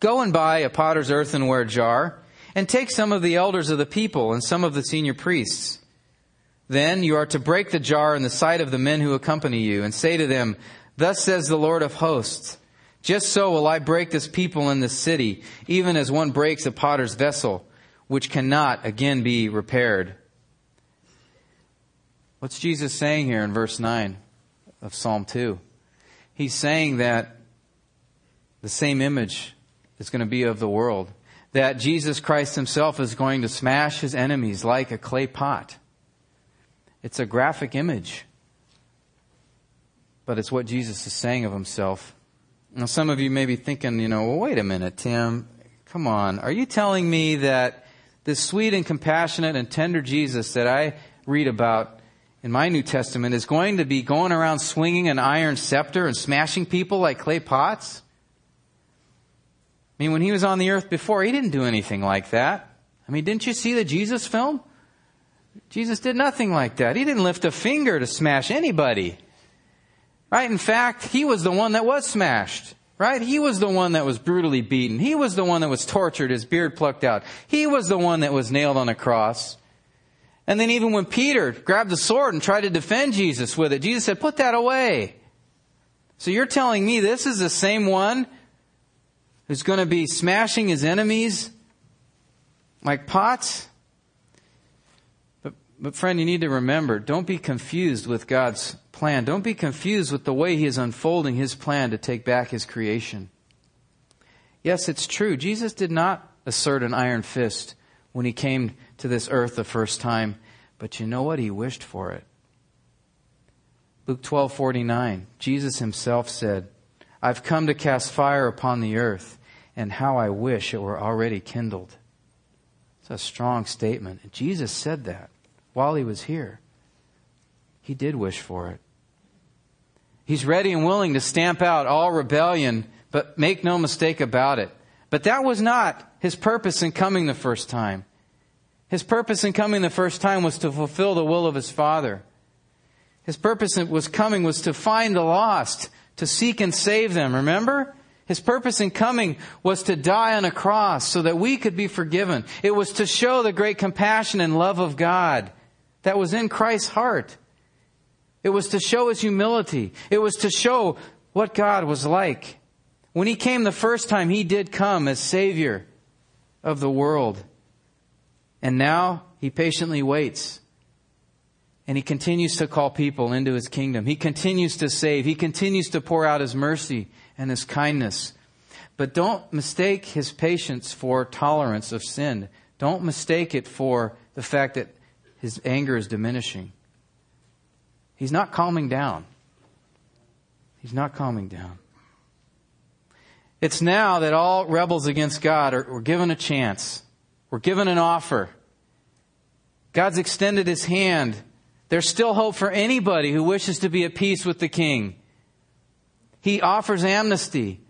Go and buy a potter's earthenware jar, and take some of the elders of the people and some of the senior priests. Then you are to break the jar in the sight of the men who accompany you, and say to them, Thus says the Lord of hosts, Just so will I break this people in this city, even as one breaks a potter's vessel, which cannot again be repaired. What's Jesus saying here in verse 9 of Psalm 2? He's saying that the same image is going to be of the world. That Jesus Christ himself is going to smash his enemies like a clay pot. It's a graphic image. But it's what Jesus is saying of himself. Now some of you may be thinking, you know, well, wait a minute, Tim. Come on. Are you telling me that this sweet and compassionate and tender Jesus that I read about in my New Testament is going to be going around swinging an iron scepter and smashing people like clay pots? I mean, when he was on the earth before, he didn't do anything like that. I mean, didn't you see the Jesus film? Jesus did nothing like that. He didn't lift a finger to smash anybody. Right? In fact, he was the one that was smashed. Right? He was the one that was brutally beaten. He was the one that was tortured, his beard plucked out. He was the one that was nailed on a cross. And then even when Peter grabbed the sword and tried to defend Jesus with it, Jesus said, put that away. So you're telling me this is the same one who's going to be smashing his enemies like pots. But, friend, you need to remember, don't be confused with God's plan. Don't be confused with the way he is unfolding his plan to take back his creation. Yes, it's true. Jesus did not assert an iron fist when he came to this earth the first time, but you know what? He wished for it. Luke 12:49 Jesus himself said, I've come to cast fire upon the earth, and how I wish it were already kindled. It's a strong statement. Jesus said that while he was here. He did wish for it. He's ready and willing to stamp out all rebellion, but make no mistake about it. But that was not his purpose in coming the first time. His purpose in coming the first time was to fulfill the will of his Father. His purpose was coming was to find the lost, to seek and save them. Remember? His purpose in coming was to die on a cross so that we could be forgiven. It was to show the great compassion and love of God that was in Christ's heart. It was to show his humility. It was to show what God was like. When he came the first time, he did come as Savior of the world. And now he patiently waits and he continues to call people into his kingdom. He continues to save. He continues to pour out his mercy and his kindness. But don't mistake his patience for tolerance of sin. Don't mistake it for the fact that his anger is diminishing. He's not calming down. He's not calming down. It's now that all rebels against God are, are given a chance. We're given an offer. God's extended his hand there's still hope for anybody who wishes to be at peace with the king. He offers amnesty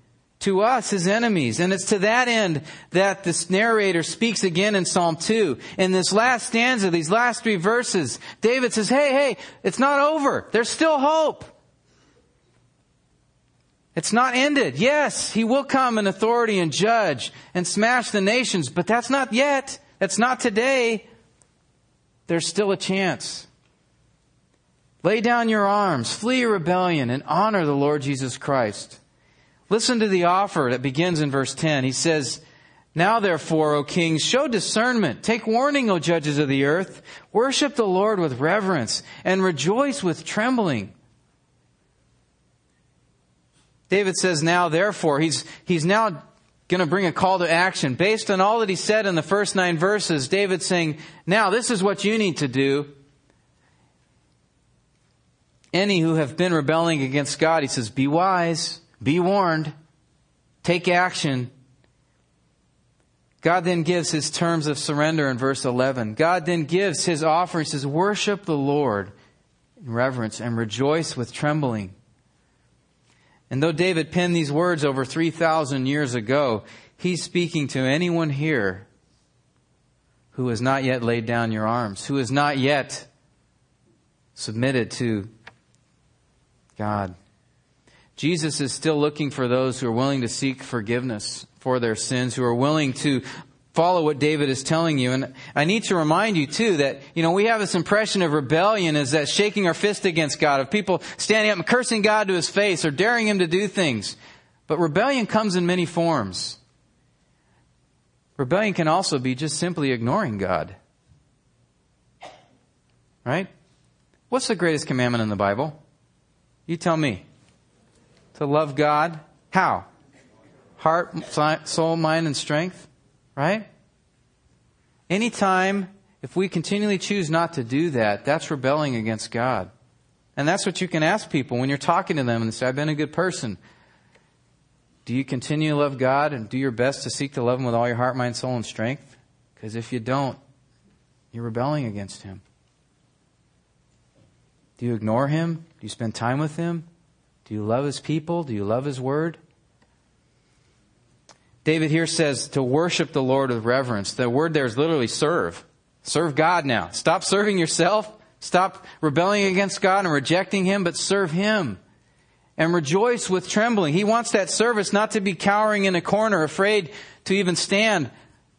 to us, his enemies. And it's to that end that this narrator speaks again in Psalm 2. In this last stanza, these last three verses, David says, hey, hey, it's not over. There's still hope. It's not ended. Yes, he will come in authority and judge and smash the nations, but that's not yet. That's not today. There's still a chance. Lay down your arms, flee rebellion, and honor the Lord Jesus Christ. Listen to the offer that begins in verse 10. He says, Now therefore, O kings, show discernment. Take warning, O judges of the earth. Worship the Lord with reverence and rejoice with trembling. David says, Now therefore, he's, he's now going to bring a call to action. Based on all that he said in the first nine verses, David's saying, Now this is what you need to do. Any who have been rebelling against God, he says, Be wise. Be warned. Take action. God then gives his terms of surrender in verse 11. God then gives his offer. He says, Worship the Lord in reverence and rejoice with trembling. And though David penned these words over 3,000 years ago, he's speaking to anyone here who has not yet laid down your arms, who has not yet submitted to God. Jesus is still looking for those who are willing to seek forgiveness for their sins, who are willing to follow what David is telling you. And I need to remind you too that, you know, we have this impression of rebellion as that shaking our fist against God, of people standing up and cursing God to his face or daring him to do things. But rebellion comes in many forms. Rebellion can also be just simply ignoring God. Right? What's the greatest commandment in the Bible? You tell me to love God. How? Heart, soul, mind, and strength. Right? Anytime, if we continually choose not to do that, that's rebelling against God. And that's what you can ask people when you're talking to them and say, I've been a good person. Do you continue to love God and do your best to seek to love Him with all your heart, mind, soul, and strength? Because if you don't, you're rebelling against Him. Do you ignore Him? Do you spend time with Him? Do you love his people? Do you love his word? David here says to worship the Lord with reverence. The word there is literally serve. Serve God now. Stop serving yourself. Stop rebelling against God and rejecting Him, but serve Him. And rejoice with trembling. He wants that service not to be cowering in a corner, afraid to even stand.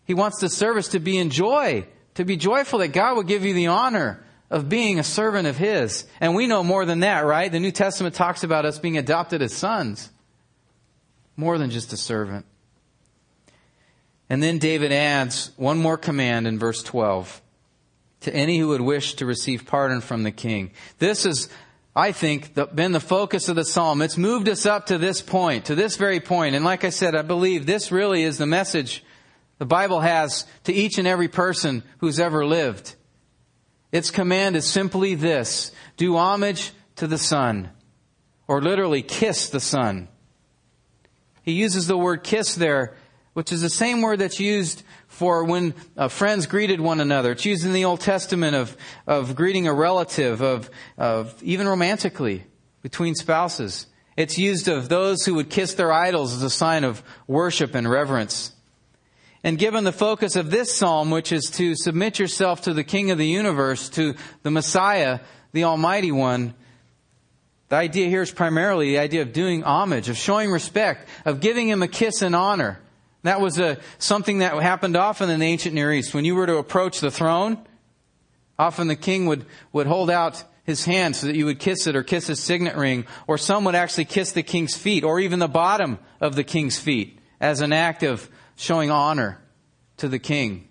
He wants the service to be in joy, to be joyful that God will give you the honor of being a servant of His. And we know more than that, right? The New Testament talks about us being adopted as sons. More than just a servant. And then David adds one more command in verse 12 to any who would wish to receive pardon from the king. This has, I think, been the focus of the psalm. It's moved us up to this point, to this very point. And like I said, I believe this really is the message the Bible has to each and every person who's ever lived. Its command is simply this do homage to the Son, or literally kiss the Son. He uses the word kiss there, which is the same word that's used for when uh, friends greeted one another. It's used in the Old Testament of, of greeting a relative, of, of even romantically between spouses. It's used of those who would kiss their idols as a sign of worship and reverence. And given the focus of this psalm, which is to submit yourself to the King of the universe, to the Messiah, the Almighty One, the idea here is primarily the idea of doing homage, of showing respect, of giving him a kiss in honor. That was a, something that happened often in the ancient Near East. When you were to approach the throne, often the king would, would hold out his hand so that you would kiss it or kiss his signet ring, or some would actually kiss the king's feet, or even the bottom of the king's feet as an act of showing honor to the king.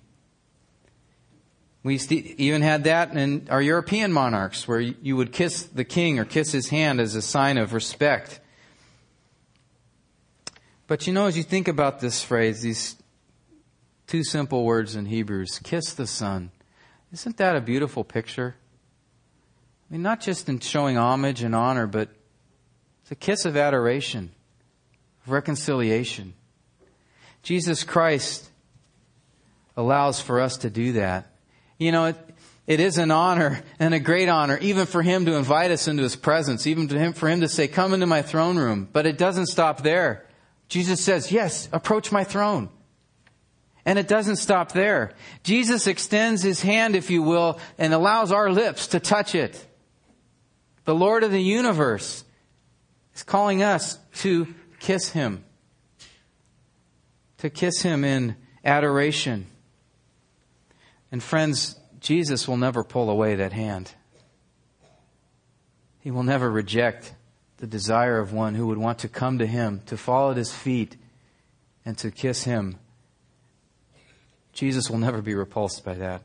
We even had that in our European monarchs, where you would kiss the king or kiss his hand as a sign of respect. But you know, as you think about this phrase, these two simple words in Hebrews, kiss the Son, isn't that a beautiful picture? I mean, not just in showing homage and honor, but it's a kiss of adoration, of reconciliation. Jesus Christ allows for us to do that. You know, it, it is an honor and a great honor, even for Him to invite us into His presence, even him, for Him to say, come into my throne room. But it doesn't stop there. Jesus says, yes, approach my throne. And it doesn't stop there. Jesus extends his hand, if you will, and allows our lips to touch it. The Lord of the universe is calling us to kiss him. To kiss him in adoration. And friends, Jesus will never pull away that hand. He will never reject the desire of one who would want to come to him, to fall at his feet, and to kiss him. Jesus will never be repulsed by that.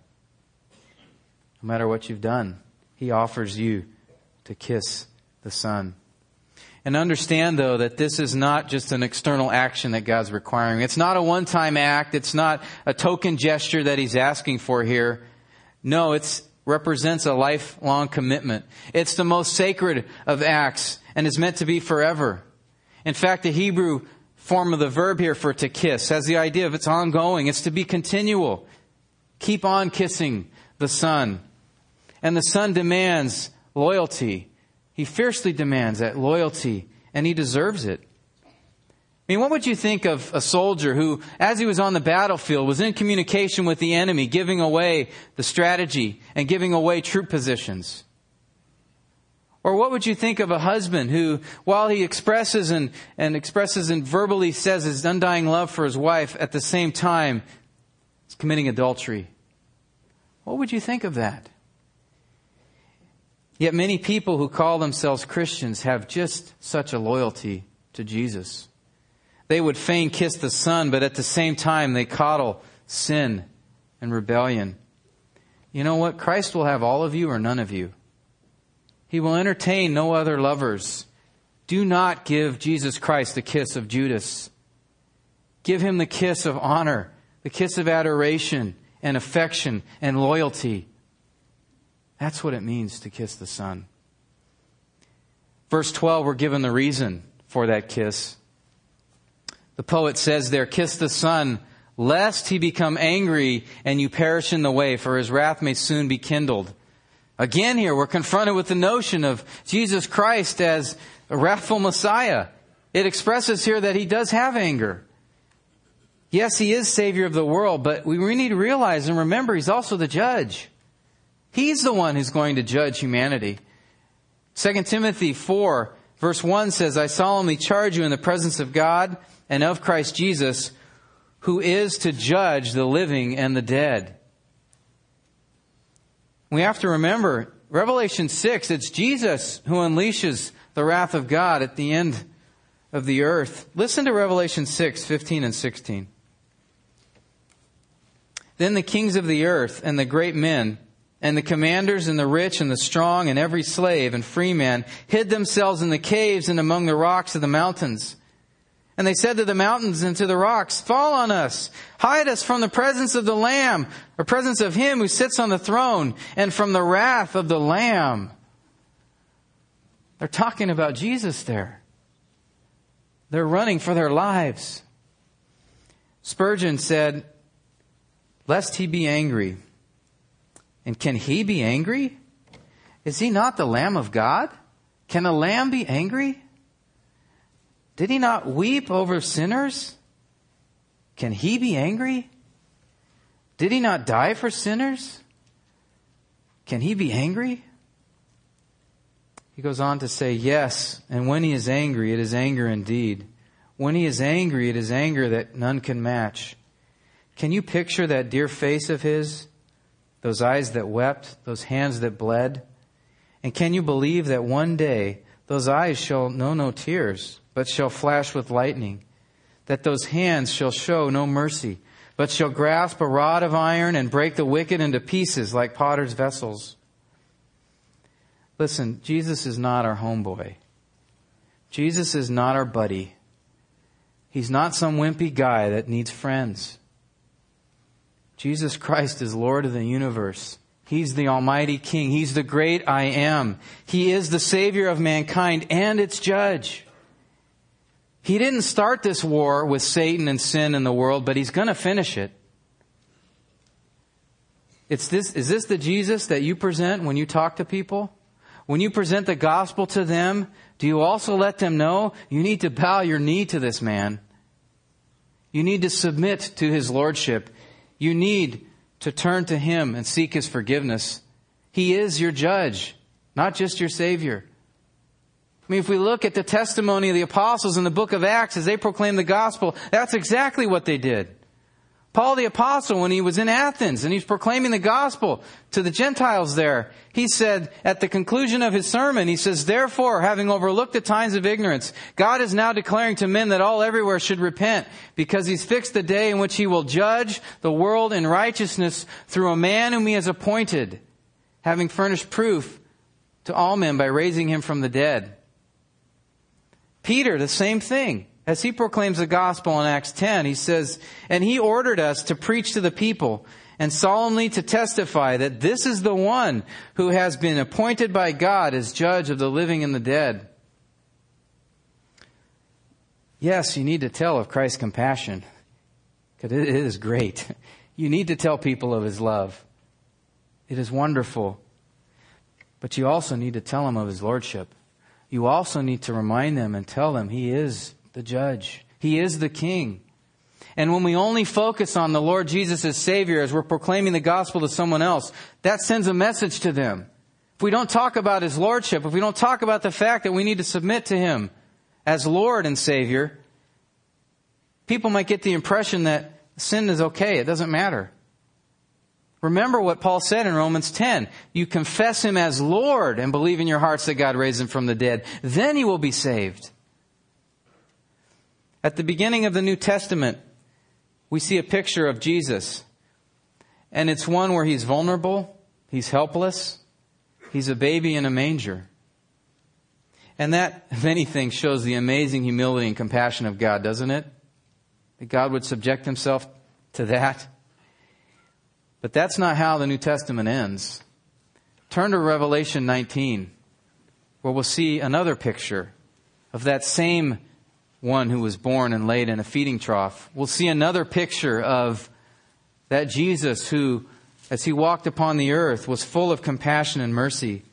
No matter what you've done, he offers you to kiss the Son. And understand though that this is not just an external action that God's requiring. It's not a one-time act. It's not a token gesture that He's asking for here. No, it represents a lifelong commitment. It's the most sacred of acts and is meant to be forever. In fact, the Hebrew form of the verb here for to kiss has the idea of it's ongoing. It's to be continual. Keep on kissing the Son. And the Son demands loyalty. He fiercely demands that loyalty, and he deserves it. I mean, what would you think of a soldier who, as he was on the battlefield, was in communication with the enemy, giving away the strategy and giving away troop positions? Or what would you think of a husband who, while he expresses and, and expresses and verbally says his undying love for his wife, at the same time is committing adultery? What would you think of that? Yet many people who call themselves Christians have just such a loyalty to Jesus. They would fain kiss the Son, but at the same time they coddle sin and rebellion. You know what? Christ will have all of you or none of you. He will entertain no other lovers. Do not give Jesus Christ the kiss of Judas. Give him the kiss of honor, the kiss of adoration and affection and loyalty. That's what it means to kiss the Son. Verse 12, we're given the reason for that kiss. The poet says there, kiss the Son, lest he become angry and you perish in the way, for his wrath may soon be kindled. Again here, we're confronted with the notion of Jesus Christ as a wrathful Messiah. It expresses here that he does have anger. Yes, he is Savior of the world, but we need to realize and remember he's also the judge. He's the one who's going to judge humanity. 2 Timothy 4 verse 1 says, I solemnly charge you in the presence of God and of Christ Jesus, who is to judge the living and the dead. We have to remember, Revelation 6, it's Jesus who unleashes the wrath of God at the end of the earth. Listen to Revelation 6, 15 and 16. Then the kings of the earth and the great men and the commanders and the rich and the strong and every slave and free man hid themselves in the caves and among the rocks of the mountains and they said to the mountains and to the rocks, fall on us, hide us from the presence of the Lamb, or presence of Him who sits on the throne, and from the wrath of the Lamb. They're talking about Jesus there. They're running for their lives. Spurgeon said, lest he be angry. And can he be angry? Is he not the Lamb of God? Can a lamb be angry? Did he not weep over sinners? Can he be angry? Did he not die for sinners? Can he be angry? He goes on to say, yes, and when he is angry, it is anger indeed. When he is angry, it is anger that none can match. Can you picture that dear face of his? Those eyes that wept, those hands that bled? And can you believe that one day those eyes shall know no tears? but shall flash with lightning, that those hands shall show no mercy, but shall grasp a rod of iron and break the wicked into pieces like potter's vessels. Listen, Jesus is not our homeboy. Jesus is not our buddy. He's not some wimpy guy that needs friends. Jesus Christ is Lord of the universe. He's the Almighty King. He's the great I am. He is the Savior of mankind and its judge. He didn't start this war with Satan and sin in the world, but he's going to finish it. It's this, is this the Jesus that you present when you talk to people? When you present the gospel to them, do you also let them know you need to bow your knee to this man You need to submit to his lordship. You need to turn to him and seek his forgiveness. He is your judge, not just your savior. I mean, if we look at the testimony of the apostles in the book of Acts as they proclaim the gospel, that's exactly what they did. Paul the apostle, when he was in Athens and he's proclaiming the gospel to the Gentiles there, he said at the conclusion of his sermon, he says, therefore, having overlooked the times of ignorance, God is now declaring to men that all everywhere should repent because he's fixed the day in which he will judge the world in righteousness through a man whom he has appointed, having furnished proof to all men by raising him from the dead. Peter, the same thing. As he proclaims the gospel in Acts 10, he says, And he ordered us to preach to the people and solemnly to testify that this is the one who has been appointed by God as judge of the living and the dead. Yes, you need to tell of Christ's compassion, because it is great. You need to tell people of his love. It is wonderful. But you also need to tell them of his lordship. You also need to remind them and tell them he is the judge. He is the king. And when we only focus on the Lord Jesus as Savior as we're proclaiming the gospel to someone else, that sends a message to them. If we don't talk about His Lordship, if we don't talk about the fact that we need to submit to Him as Lord and Savior, people might get the impression that sin is okay. It doesn't matter. Remember what Paul said in Romans 10. You confess Him as Lord and believe in your hearts that God raised Him from the dead. Then you will be saved. At the beginning of the New Testament, we see a picture of Jesus. And it's one where he's vulnerable, he's helpless, he's a baby in a manger. And that, if anything, shows the amazing humility and compassion of God, doesn't it? That God would subject himself to that. But that's not how the New Testament ends. Turn to Revelation 19, where we'll see another picture of that same one who was born and laid in a feeding trough. We'll see another picture of that Jesus who, as he walked upon the earth, was full of compassion and mercy.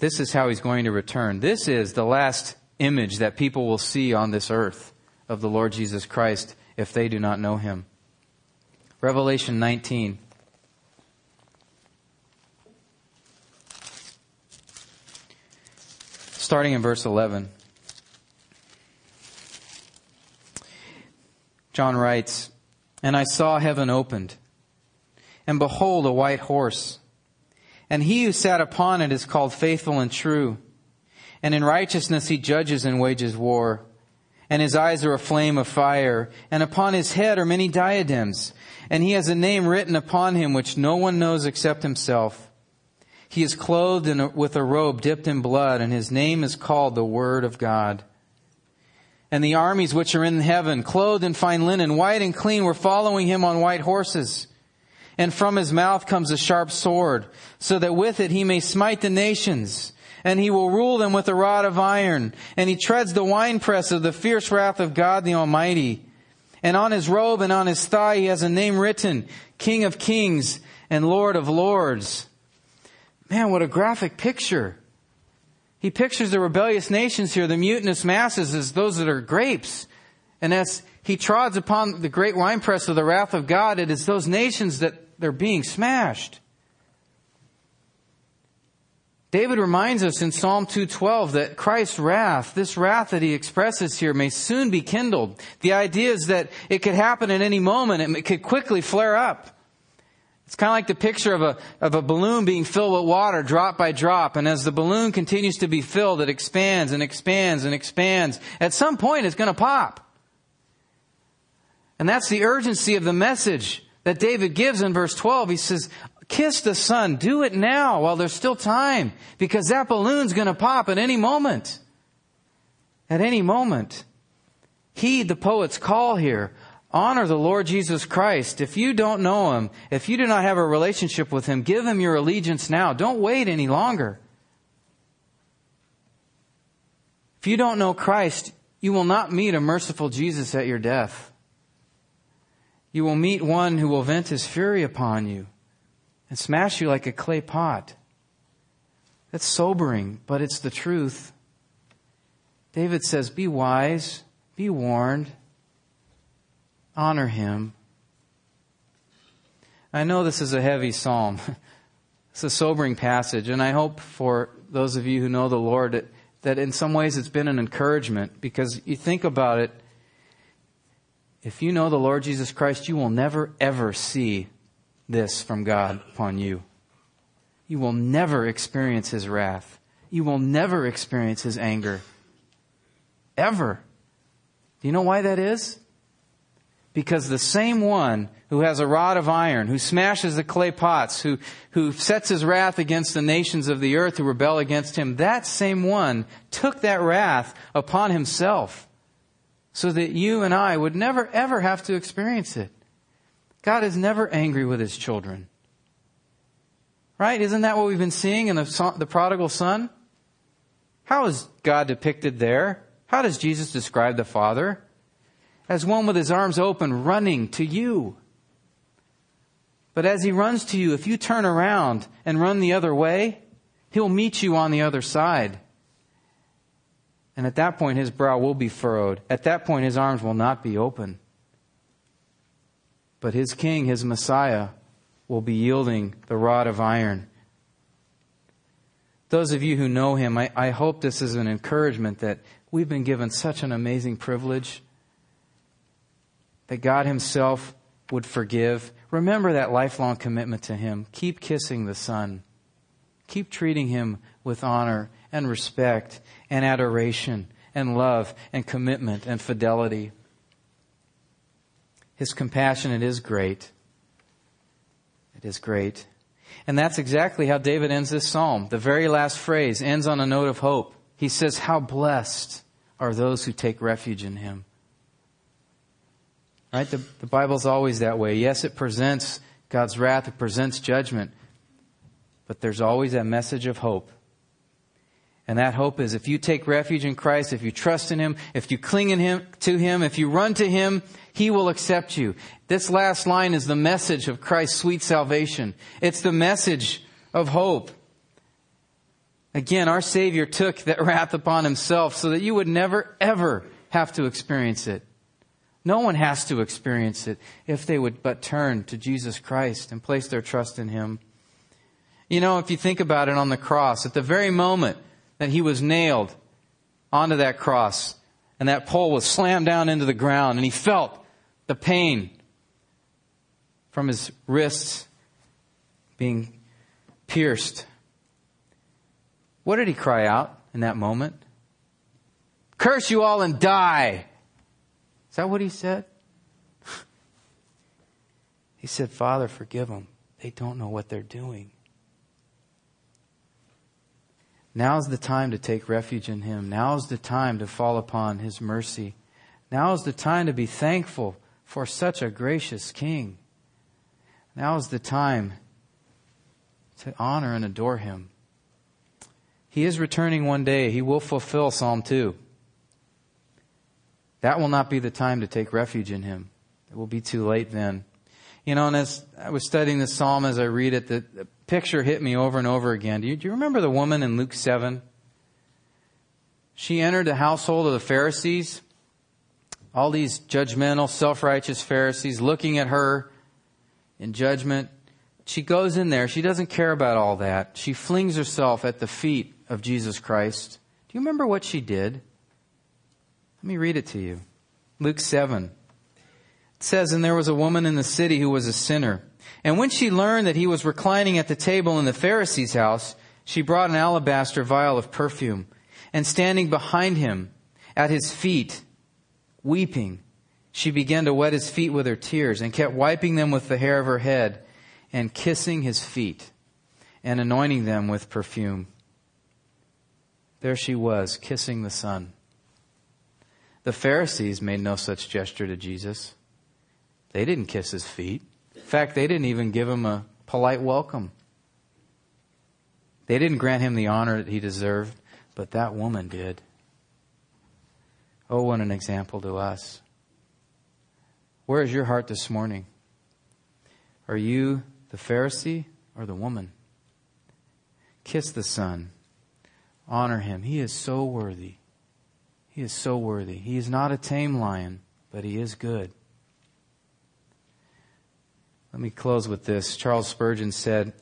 This is how he's going to return. This is the last image that people will see on this earth of the Lord Jesus Christ if they do not know him. Revelation 19. Starting in verse 11. John writes, And I saw heaven opened, and behold, a white horse. And he who sat upon it is called faithful and true. And in righteousness he judges and wages war. And his eyes are a flame of fire. And upon his head are many diadems. And he has a name written upon him which no one knows except himself. He is clothed a, with a robe dipped in blood, and his name is called the Word of God. And the armies which are in heaven, clothed in fine linen, white and clean, were following him on white horses. And from his mouth comes a sharp sword, so that with it he may smite the nations. And he will rule them with a rod of iron. And he treads the winepress of the fierce wrath of God the Almighty. And on his robe and on his thigh he has a name written, King of Kings and Lord of Lords. Man, what a graphic picture. He pictures the rebellious nations here, the mutinous masses, as those that are grapes. And as he trods upon the great winepress of the wrath of God, it is those nations that they're being smashed. David reminds us in Psalm 212 that Christ's wrath, this wrath that he expresses here, may soon be kindled. The idea is that it could happen at any moment. It could quickly flare up. It's kind of like the picture of a, of a balloon being filled with water drop by drop. And as the balloon continues to be filled, it expands and expands and expands. At some point, it's going to pop. And that's the urgency of the message that David gives in verse 12. He says, kiss the son. Do it now while there's still time because that balloon's going to pop at any moment. At any moment. Heed the poet's call here. Honor the Lord Jesus Christ. If you don't know Him, if you do not have a relationship with Him, give Him your allegiance now. Don't wait any longer. If you don't know Christ, you will not meet a merciful Jesus at your death. You will meet one who will vent his fury upon you and smash you like a clay pot. That's sobering, but it's the truth. David says, Be wise, be warned, honor him. I know this is a heavy psalm. It's a sobering passage, and I hope for those of you who know the Lord that, that in some ways it's been an encouragement because you think about it. If you know the Lord Jesus Christ, you will never ever see this from God upon you. You will never experience His wrath. You will never experience His anger. Ever. Do you know why that is? Because the same one who has a rod of iron, who smashes the clay pots, who, who sets his wrath against the nations of the earth who rebel against him, that same one took that wrath upon himself so that you and I would never ever have to experience it. God is never angry with his children. Right? Isn't that what we've been seeing in the, the prodigal son? How is God depicted there? How does Jesus describe the Father? As one with his arms open, running to you. But as he runs to you, if you turn around and run the other way, he'll meet you on the other side. And at that point, his brow will be furrowed. At that point, his arms will not be open. But his king, his Messiah, will be yielding the rod of iron. Those of you who know him, I, I hope this is an encouragement that we've been given such an amazing privilege that God himself would forgive. Remember that lifelong commitment to him. Keep kissing the Son. Keep treating him with honor and respect and adoration and love and commitment and fidelity. His compassion, it is great. It is great. And that's exactly how David ends this psalm. The very last phrase ends on a note of hope. He says, How blessed are those who take refuge in him. Right? The, the Bible's always that way. Yes, it presents God's wrath, it presents judgment, but there's always that message of hope. And that hope is if you take refuge in Christ, if you trust in Him, if you cling in him, to Him, if you run to Him, He will accept you. This last line is the message of Christ's sweet salvation. It's the message of hope. Again, our Savior took that wrath upon Himself so that you would never, ever have to experience it. No one has to experience it if they would but turn to Jesus Christ and place their trust in Him. You know, if you think about it on the cross, at the very moment that he was nailed onto that cross and that pole was slammed down into the ground and he felt the pain from his wrists being pierced. What did he cry out in that moment? Curse you all and die. Is that what he said? he said, Father, forgive them. They don't know what they're doing. Now's the time to take refuge in Him. Now's the time to fall upon His mercy. Now's the time to be thankful for such a gracious King. Now's the time to honor and adore Him. He is returning one day. He will fulfill Psalm 2. That will not be the time to take refuge in Him. It will be too late then. You know, and as I was studying this psalm as I read it, the, the picture hit me over and over again. Do you, do you remember the woman in Luke 7? She entered the household of the Pharisees. All these judgmental, self-righteous Pharisees looking at her in judgment. She goes in there. She doesn't care about all that. She flings herself at the feet of Jesus Christ. Do you remember what she did? Let me read it to you. Luke 7. It says, And there was a woman in the city who was a sinner. And when she learned that he was reclining at the table in the Pharisee's house, she brought an alabaster vial of perfume. And standing behind him at his feet, weeping, she began to wet his feet with her tears and kept wiping them with the hair of her head and kissing his feet and anointing them with perfume. There she was, kissing the Son. The Pharisees made no such gesture to Jesus. They didn't kiss his feet. In fact, they didn't even give him a polite welcome. They didn't grant him the honor that he deserved, but that woman did. Oh, what an example to us. Where is your heart this morning? Are you the Pharisee or the woman? Kiss the Son. Honor him. He is so worthy. He is so worthy. He is not a tame lion, but he is good. Let me close with this. Charles Spurgeon said,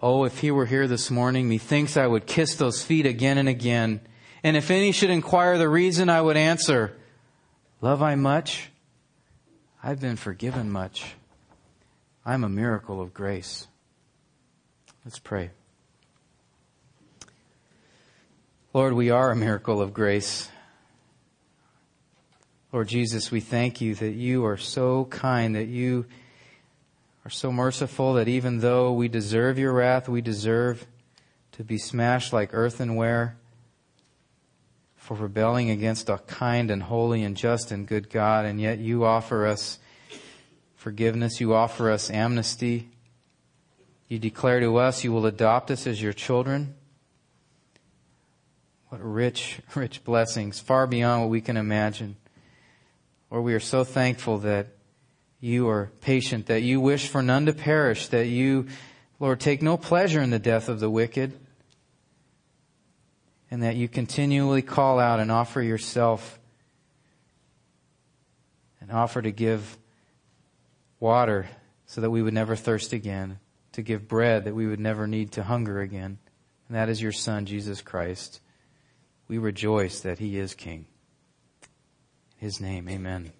Oh, if he were here this morning, methinks I would kiss those feet again and again. And if any should inquire the reason, I would answer, Love I much? I've been forgiven much. I'm a miracle of grace. Let's pray. Lord, we are a miracle of grace. Lord Jesus, we thank you that you are so kind, that you are so merciful, that even though we deserve your wrath, we deserve to be smashed like earthenware for rebelling against a kind and holy and just and good God, and yet you offer us forgiveness, you offer us amnesty. You declare to us you will adopt us as your children. What rich, rich blessings, far beyond what we can imagine. Lord, we are so thankful that you are patient, that you wish for none to perish, that you, Lord, take no pleasure in the death of the wicked, and that you continually call out and offer yourself and offer to give water so that we would never thirst again, to give bread that we would never need to hunger again. And that is your Son, Jesus Christ. We rejoice that He is King. His name, amen.